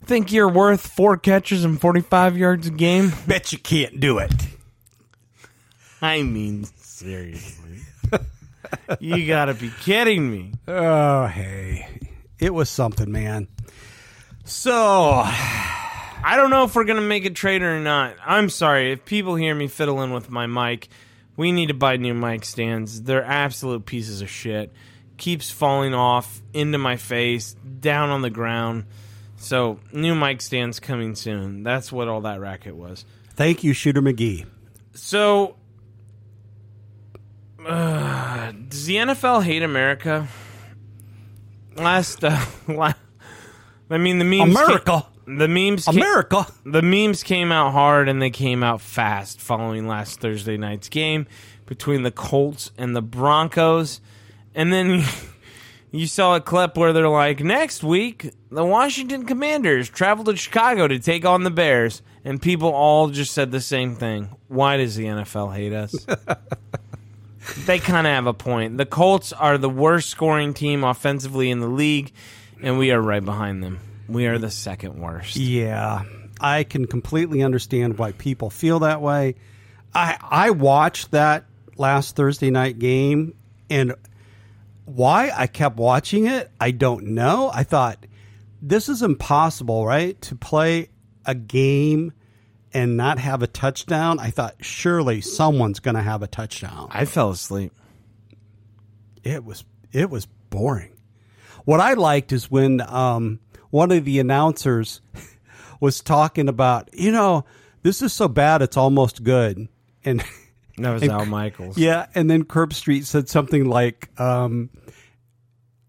Think you're worth four catches and forty five yards a game? bet you can't do it. I mean, seriously. You gotta be kidding me. Oh, hey, it was something, man. So I don't know if we're gonna make a trade or not. I'm sorry if people hear me fiddling with my mic. We need to buy new mic stands. They're absolute pieces of shit. Keeps falling off into my face, down on the ground. So new mic stands coming soon. That's what all that racket was. thank you, Shooter McGee. So, uh, does the NFL hate America? Last, uh, I mean, the memes. America, Came, the memes. Came, America. the memes came out hard and they came out fast following last Thursday night's game between the Colts and the Broncos. And then you saw a clip where they're like, next week, the Washington Commanders travel to Chicago to take on the Bears. And people all just said the same thing. Why does the NFL hate us? they kind of have a point. The Colts are the worst scoring team offensively in the league, and we are right behind them. We are the second worst. Yeah, I can completely understand why people feel that way. I I watched that last Thursday night game, and why I kept watching it, I don't know. I thought this is impossible, right? To play a game and not have a touchdown. I thought surely someone's going to have a touchdown. I fell asleep. it was it was boring. What I liked is when um, one of the announcers was talking about, you know, this is so bad it's almost good, and That was And- Al Michaels. yeah, and then Herbstreit said something like, um,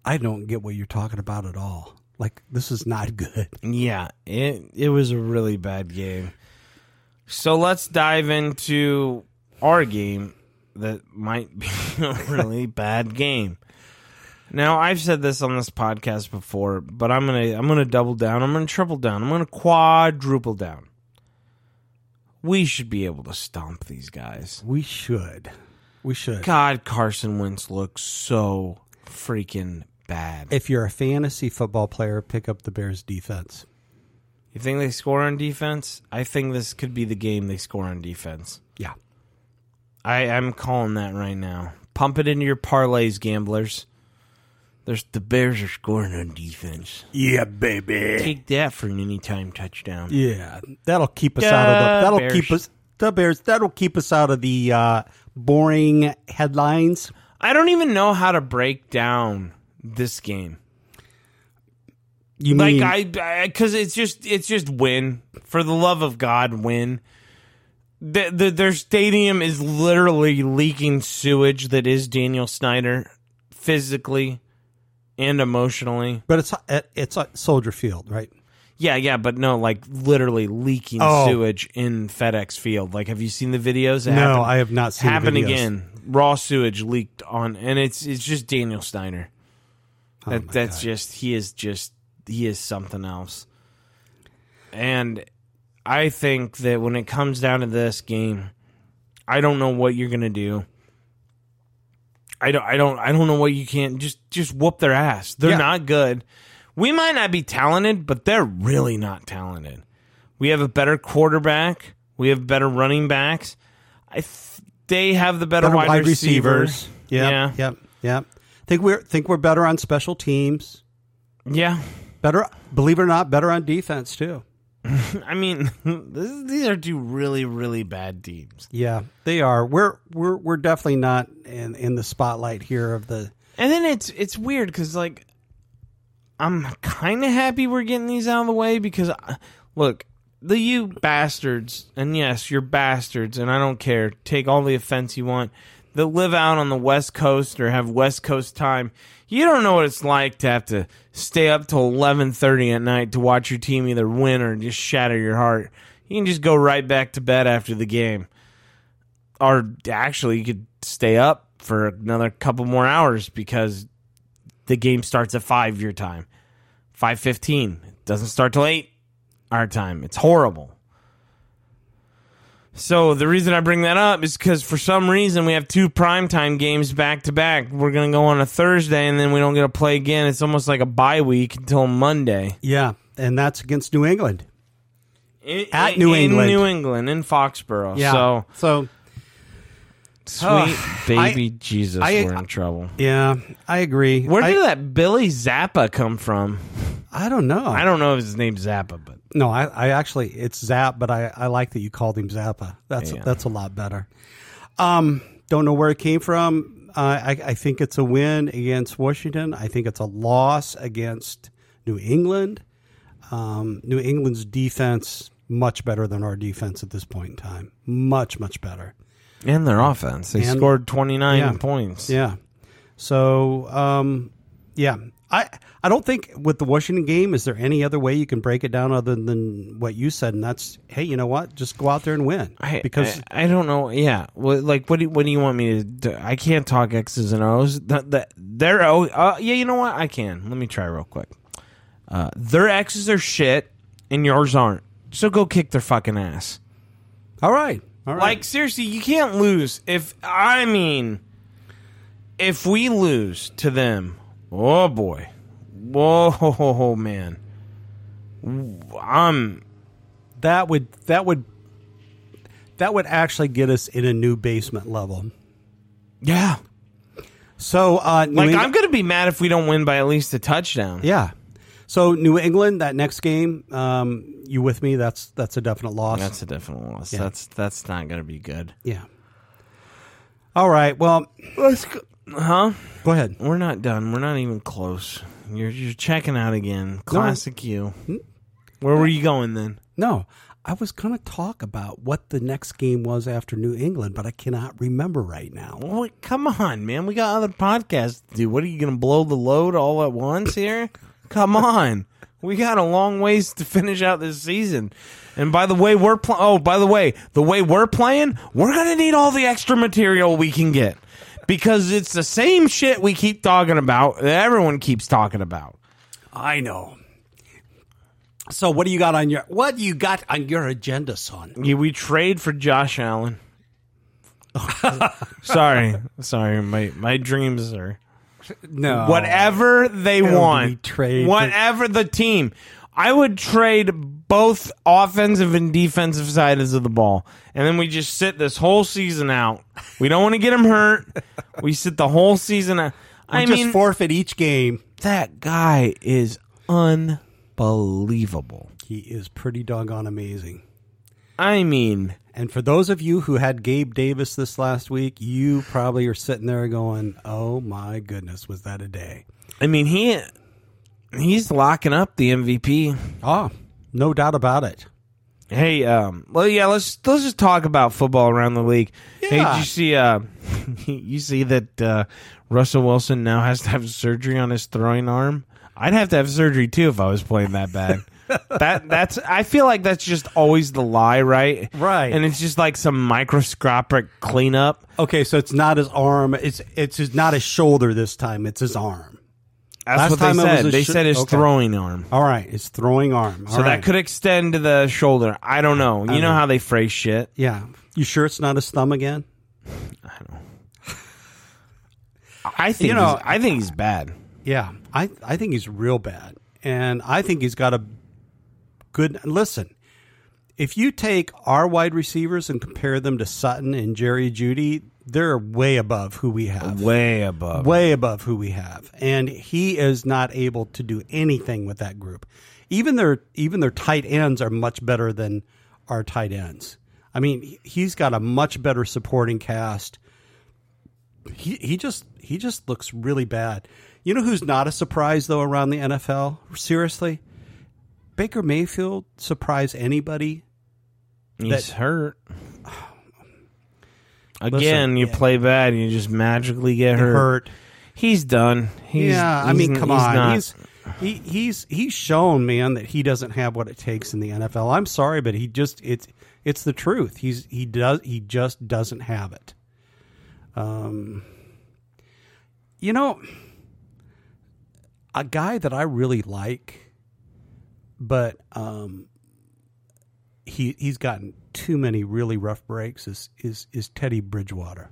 "I don't get what you're talking about at all. Like this is not good." Yeah, it it was a really bad game. So let's dive into our game that might be a really bad game. Now, I've said this on this podcast before, but I'm going to I'm to double down. I'm going to triple down. I'm going to quadruple down. We should be able to stomp these guys. We should, we should. God, Carson Wentz looks so freaking bad. If you're a fantasy football player, pick up the Bears defense. You think they score on defense? I think this could be the game they score on defense. Yeah, I am calling that right now. Pump it into your parlays, gamblers. There's the Bears are scoring on defense. Yeah, baby. Take that for an anytime touchdown. Yeah, that'll keep us out of the. That'll Bears. keep us the Bears. That'll keep us out of the uh, boring headlines. I don't even know how to break down this game. You Like mean I, because it's just it's just win for the love of God, win. The, the, their stadium is literally leaking sewage that is Daniel Snyder, physically and emotionally. But it's it's at Soldier Field, right? Yeah, yeah, but no, like literally leaking Oh. sewage in FedEx Field. Like, have you seen the videos? It No, happened- I have not seen the Happen again. Raw sewage leaked on, and it's it's just Daniel Snyder. Oh That, that's God. just he is just he is something else. And I think that when it comes down to this game, I don't know what you're gonna do. I don't I don't I don't know what you can't just just whoop their ass. They're Yeah. not good. We might not be talented, but they're really not talented. We have a better quarterback. We have better running backs. I th- they have the better, Better wide, receivers. Yep, Yeah. yep, yep. Think we're think we're better on special teams. Yeah. Better, believe it or not, better on defense too. I mean, this, these are two really, really bad teams. Yeah, they are. We're we're we're definitely not in in the spotlight here of the. And then it's it's weird because like I'm kind of happy we're getting these out of the way because uh, look, the you bastards, and yes, you're bastards, and I don't care. Take all the offense you want. That live out on the West Coast or have West Coast time. You don't know what it's like to have to stay up till eleven thirty at night to watch your team either win or just shatter your heart. You can just go right back to bed after the game. or actually you could stay up for another couple more hours because the game starts at five your time, five fifteen. It doesn't start till eight our time. It's horrible. So the reason I bring that up is because for some reason we have two primetime games back to back. We're gonna go on a Thursday and then we don't get to play again. It's almost like a bye week until Monday. Yeah, and that's against New England. In- At New in England. New England, in Foxborough. Yeah. So so sweet Oh, baby Jesus, I- we're in trouble. yeah, I agree. Where I, did that Billy Zappa come from? I don't know. I don't know if his name's Zappa, but No, I, I actually it's Zap, but I, I like that you called him Zappa. That's Yeah. that's a lot better. Um, don't know where it came from. Uh, I, I think it's a win against Washington. I think it's a loss against New England. Um, New England's defense much better than our defense at this point in time. Much much better. And their offense. They And- scored 29 Yeah. points. Yeah. So, um, yeah, I I don't think with the Washington game is there any other way you can break it down other than what you said, and that's hey, you know what, just go out there and win I, because I, I don't know. Yeah, well, like what do what do you want me to? do? I can't talk X's and O's. The, the, they're oh uh, yeah. You know what? I can. Let me try real quick. Uh, their X's are shit, and yours aren't. So go kick their fucking ass. all right, all right, Like seriously, you can't lose. If I mean, if we lose to them, oh boy, whoa man, I'm that would that would that would actually get us in a new basement level. yeah. So, uh, Like Eng- I'm gonna be mad if we don't win by at least a touchdown. yeah. So New England that next game, um, you with me? That's that's a definite loss. That's a definite loss. Yeah. That's that's not gonna be good. yeah. All right. Well, Let's go. Huh? go ahead. We're not done. We're not even close. You're you're checking out again. Classic you. Mm. Where were you going then? No, I was going to talk about what the next game was after New England, but I cannot remember right now. Well, come on, man. We got other podcasts to do. What are you going to blow the load all at once here? come on. We got a long ways to finish out this season. And by the way, we're pl- oh, by the way, the way we're playing, we're going to need all the extra material we can get because it's the same shit we keep talking about that everyone keeps talking about. I know. So, what do you got on your what do you got on your agenda, son? Yeah, we trade for Josh Allen. sorry, sorry. My my dreams are No, whatever they do want. trade whatever the team. I would trade both offensive and defensive sides of the ball, and then we just sit this whole season out. We don't want to get him hurt. We sit the whole season out. Or I just mean- forfeit each game. That guy is unbelievable. He is pretty doggone amazing. I mean, And for those of you who had Gabe Davis this last week, you probably are sitting there going, "Oh my goodness, was that a day?" I mean he he's locking up the MVP. Oh, no doubt about it. Hey, um, well, yeah, let's let's just talk about football around the league. Hey, Yeah. did you see? Uh, you see that uh, Russell Wilson now has to have surgery on his throwing arm. I'd have to have surgery too if I was playing that bad. that that's. I feel like that's just always the lie, right? Right. And it's just like some microscopic cleanup. Okay, so it's not his arm. It's it's his, not his shoulder this time. It's his arm. That's Last what they time was said. They sh- said his okay. throwing arm. All right, his throwing arm. So that could extend to the shoulder. I don't know. You know how they phrase shit. Yeah. You sure it's not his thumb again? I think. You know- I think he's bad. Yeah, I I think he's real bad, and I think he's got a good. Listen, if you take our wide receivers and compare them to Sutton and Jerry Jeudy, they're way above who we have. Way above. way above who we have, and he is not able to do anything with that group. Even their even their tight ends are much better than our tight ends. I mean, he- he's got a much better supporting cast. He he just he just looks really bad. You know who's not a surprise though around the NFL? Seriously, Baker Mayfield surprise anybody? He's that- hurt. Again, you yeah. play bad and you just magically get hurt. Hurt. He's done. He's, yeah, I mean, come he's on. not- He's he, he's he's shown, man, that he doesn't have what it takes in the NFL. I'm sorry, but he just it's it's the truth. He's he does he just doesn't have it. Um, you know, a guy that I really like, but um, he he's gotten too many really rough breaks is is is Teddy Bridgewater.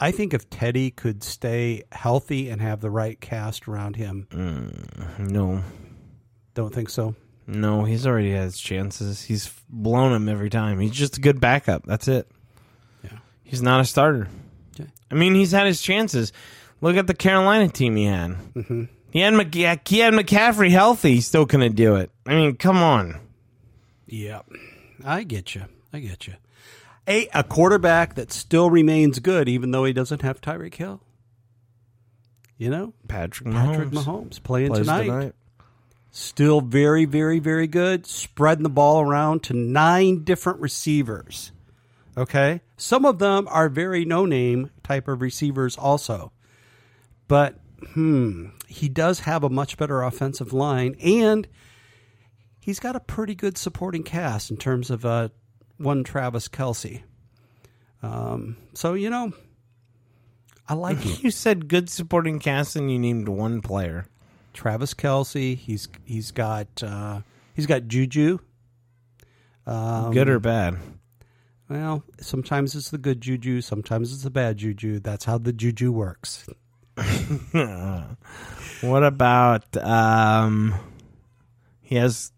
I think if Teddy could stay healthy and have the right cast around him, no, don't think so. no. He's already had his chances. He's blown them every time. He's just a good backup. That's it. Yeah. He's not a starter. Okay. I mean, he's had his chances. Look at the Carolina team he had. Mm-hmm. He had Mc- McCaffrey healthy. He's still couldn't do it. I mean, come on. Yep. I get you. I get you. A a quarterback that still remains good, even though he doesn't have Tyreek Hill. You know, Patrick Mahomes. Patrick Mahomes playing plays tonight. Still very, very, very good. Spreading the ball around to nine different receivers. Okay. Some of them are very no name type of receivers, also. But, hmm, he does have a much better offensive line, and he's got a pretty good supporting cast in terms of uh, one Travis Kelce. Um, so, you know, I like him. You said good supporting cast and you named one player. Travis Kelce. He's he's got uh, he's got Juju. Um, good or bad? Well, sometimes it's the good Juju, sometimes it's the bad Juju. That's how the Juju works. What about um he has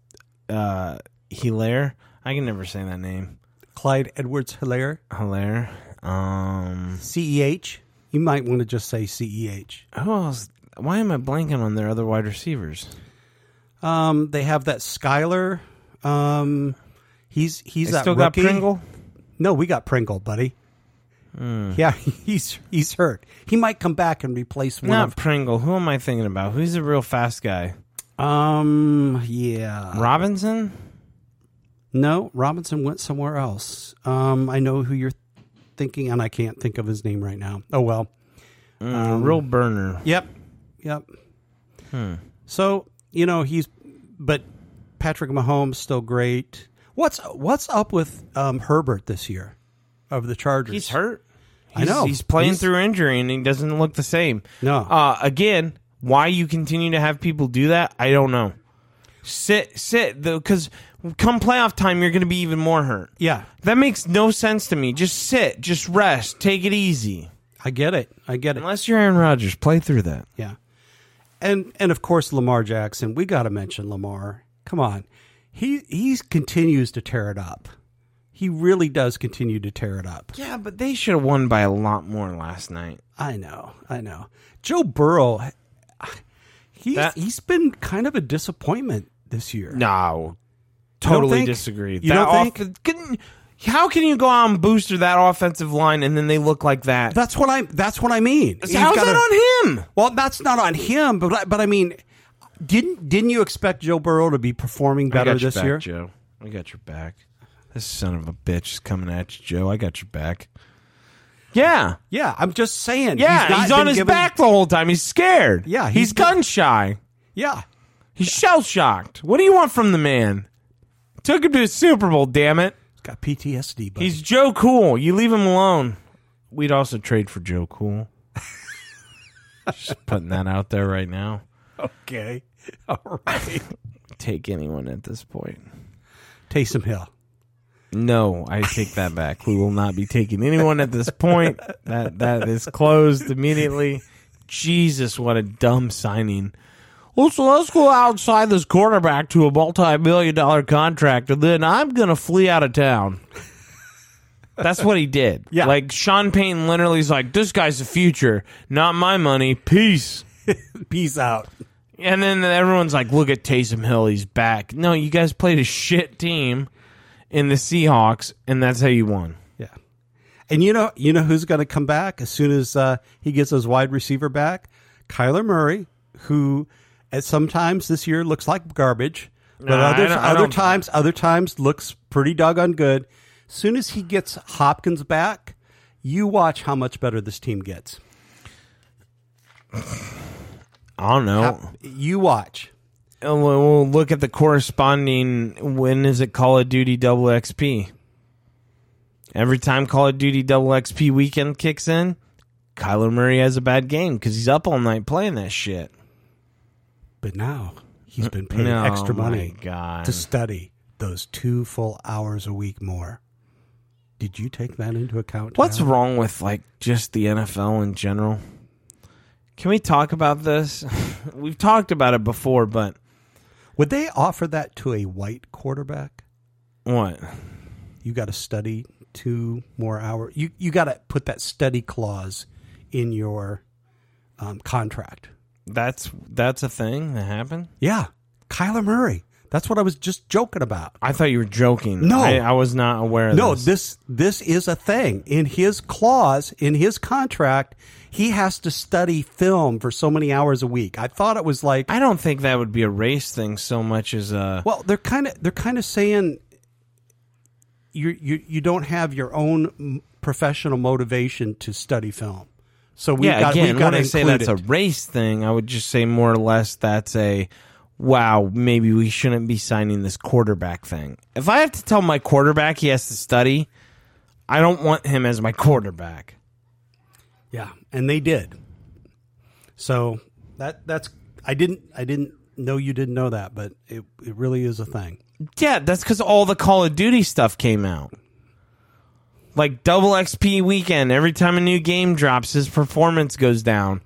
uh Helaire? I can never say that name. Clyde Edwards Helaire, Helaire. Um CEH. You might want to just say CEH. who else why am I blanking on their other wide receivers? Um, they have that Skyler. Um, he's he's They that still rookie. got Pringle? No, we got Pringle, buddy. Yeah, he's he's hurt. He might come back and replace one Not of. Pringle. Who am I thinking about? Who's a real fast guy? Um, yeah. Robinson? No, Robinson went somewhere else. Um, I know who you're thinking, and I can't think of his name right now. Oh well. Mm, real burner. Yep. Yep. Hmm. So you know he's, but Patrick Mahomes still great. What's what's up with um, Herbert this year of the Chargers? He's hurt. I He's, know. He's playing He's- through injury and he doesn't look the same. No. Uh, again, why you continue to have people do that, I don't know. Sit, sit, though, because come playoff time, you're going to be even more hurt. Yeah, That makes no sense to me. Just sit, just rest, take it easy. I get it. I get it. Unless you're Aaron Rodgers, play through that. Yeah. And and of course Lamar Jackson, we got to mention Lamar. Come on. He he continues to tear it up. He really does continue to tear it up. Yeah, but they should have won by a lot more last night. I know, I know. Joe Burrow, he's That- he's been kind of a disappointment this year. No, totally think? disagree. You that don't think? off- can- how can you go out and booster that offensive line and then they look like that? That's what I. That's what I mean. How's He's gotta- that on him? Well, that's not on him, but but I mean, didn't didn't you expect Joe Burrow to be performing I better got this back, year? Joe. I got your back. This son of a bitch is coming at you, Joe. I got your back. Yeah. Yeah, I'm just saying. Yeah, not he's, on his given- back the whole time. He's scared. Yeah, he's, he's gun shy. Yeah, He's shell shocked. What do you want from the man? Took him to a Super Bowl, damn it. he's got PTSD. But He's Joe Cool. You leave him alone. We'd also trade for Joe Cool. Just putting that out there right now. okay. All right. Take anyone at this point. Taysom Hill. No, I take that back. We will not be taking anyone at this point. That that is closed immediately. Jesus, what a dumb signing. Well, so let's go outside this quarterback to a multi-million dollar contract, and then I'm gonna flee out of town. That's what he did. Yeah. like Sean Payton literally is like, "This guy's the future, not my money. Peace." Peace out. And then everyone's like, "Look at Taysom Hill, he's back." No, you guys played a shit team in the Seahawks, and that's how you won. Yeah. And you know, you know who's going to come back as soon as uh, he gets his wide receiver back? Kyler Murray, who at sometimes this year looks like garbage, but Nah, I other don't- other times other times looks pretty doggone good. Soon as he gets Hopkins back, you watch how much better this team gets. I don't know. You watch. We'll look at the corresponding. When is it Call of Duty Double XP? Every time Call of Duty Double XP weekend kicks in, Kyler Murray has a bad game because he's up all night playing that shit. But now he's been paying No, extra money to study those two full hours a week more. Did you take that into account? What's Tyler? wrong with like just the NFL in general? Can we talk about this? We've talked about it before, but Would they offer that to a white quarterback? what? You got to study two more hours. You you got to put that study clause in your um, contract. That's that's a thing that happened. Yeah, Kyler Murray. That's what I was just joking about. I thought you were joking. No. I, I was not aware of No, this. this this is a thing in his clause in his contract. He has to study film for so many hours a week. I thought it was like I don't think that would be a race thing so much as a. Well, they're kind of they're kind of saying you you you don't have your own professional motivation to study film. So we yeah, got again, we got when to I say include that's it. a race thing, I would just say more or less that's a wow, maybe we shouldn't be signing this quarterback thing. If I have to tell my quarterback he has to study, I don't want him as my quarterback. yeah, and they did. So that that's I didn't I didn't know you didn't know that, but it it really is a thing. Yeah, that's because all the Call of Duty stuff came out. Like double XP weekend, every time a new game drops, his performance goes down.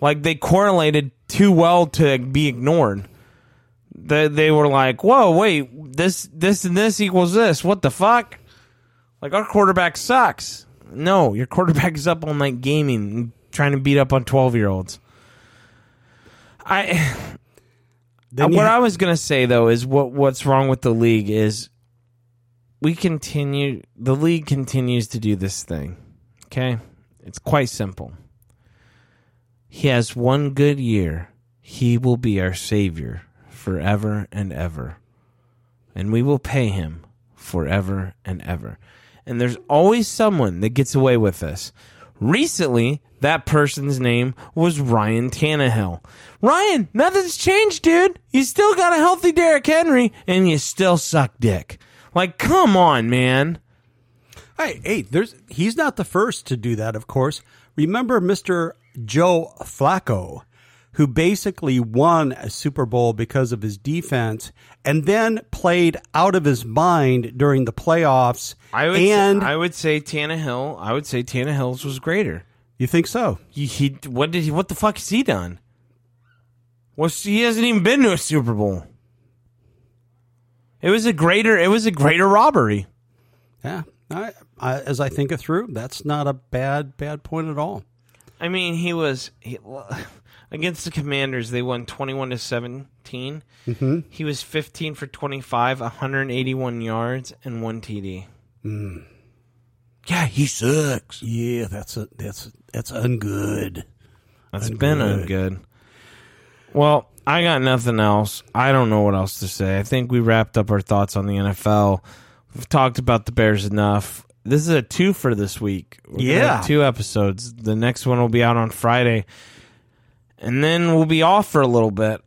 Like they correlated too well to be ignored. They they were like, "Whoa, wait, this this and this equals this. What the fuck?" Like our quarterback sucks. No, your quarterback is up all night gaming, trying to beat up on twelve year olds. I what ha- I was gonna say though is what what's wrong with the league is we continue the league continues to do this thing. Okay? It's quite simple. He has one good year. He will be our savior forever and ever. And we will pay him forever and ever. And there's always someone that gets away with this. Recently, that person's name was Ryan Tannehill. Ryan, nothing's changed, dude. You still got a healthy Derrick Henry, and you still suck dick. Like, come on, man. Hey, hey, there's he's not the first to do that, of course. Remember Mr. Joe Flacco, who basically won a Super Bowl because of his defense and then played out of his mind during the playoffs. I would, and I would say Tannehill. I would say Tannehill's was greater. you think so? He, he what did he? What the fuck has he done? What's he hasn't even been to a Super Bowl. It was a greater. It was a greater robbery. Yeah. I, I, as I think it through, that's not a bad bad point at all. I mean, he was he, against the Commanders. They won twenty-one to 17 Mm-hmm. He was fifteen for twenty-five, one hundred eighty-one yards, and one TD. Yeah, he sucks. Yeah, that's a that's that's ungood. That's been ungood. Well, I got nothing else. I don't know what else to say. I think we wrapped up our thoughts on the NFL. We've talked about the Bears enough. This is a two for this week. We're Yeah. have two episodes. The next one will be out on Friday, and then we'll be off for a little bit.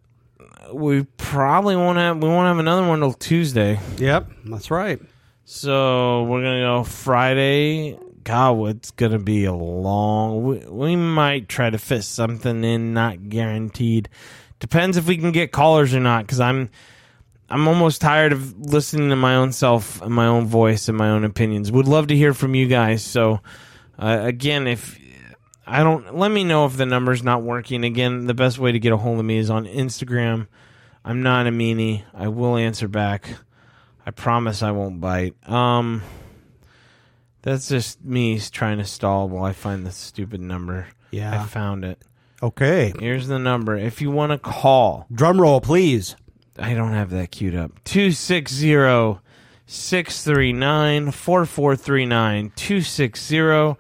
We probably won't have we won't have another one till Tuesday. Yep, that's right. So we're gonna go Friday. God, it's gonna be a long. We, we might try to fit something in, not guaranteed. Depends if we can get callers or not. Because I'm, I'm almost tired of listening to my own self and my own voice and my own opinions. Would love to hear from you guys. So, uh, again, if I don't, let me know if the number's not working. Again, the best way to get a hold of me is on Instagram. I'm not a meanie. I will answer back. I promise I won't bite. Um, that's just me trying to stall while I find the stupid number. Yeah. I found it. Okay. Here's the number. If you want to call, Drum roll, please. I don't have that queued up. 260 639 4439. 260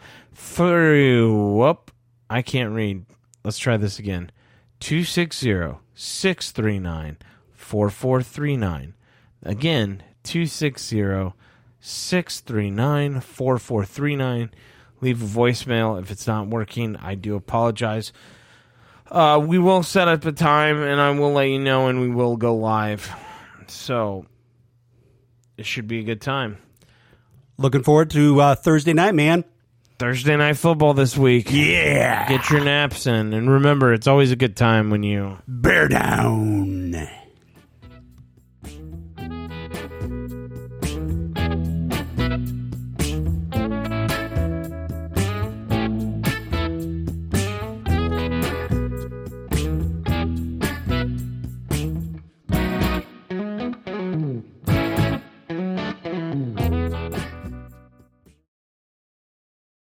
Whoop. I can't read. Let's try this again. 260 639 4439. Again, 260 639 4439. Leave a voicemail if it's not working. I do apologize. Uh, we will set up a time and I will let you know and we will go live. So it should be a good time. Looking forward to uh, Thursday night, man. Thursday night football this week. Yeah. Get your naps in and remember it's always a good time when you Bear down.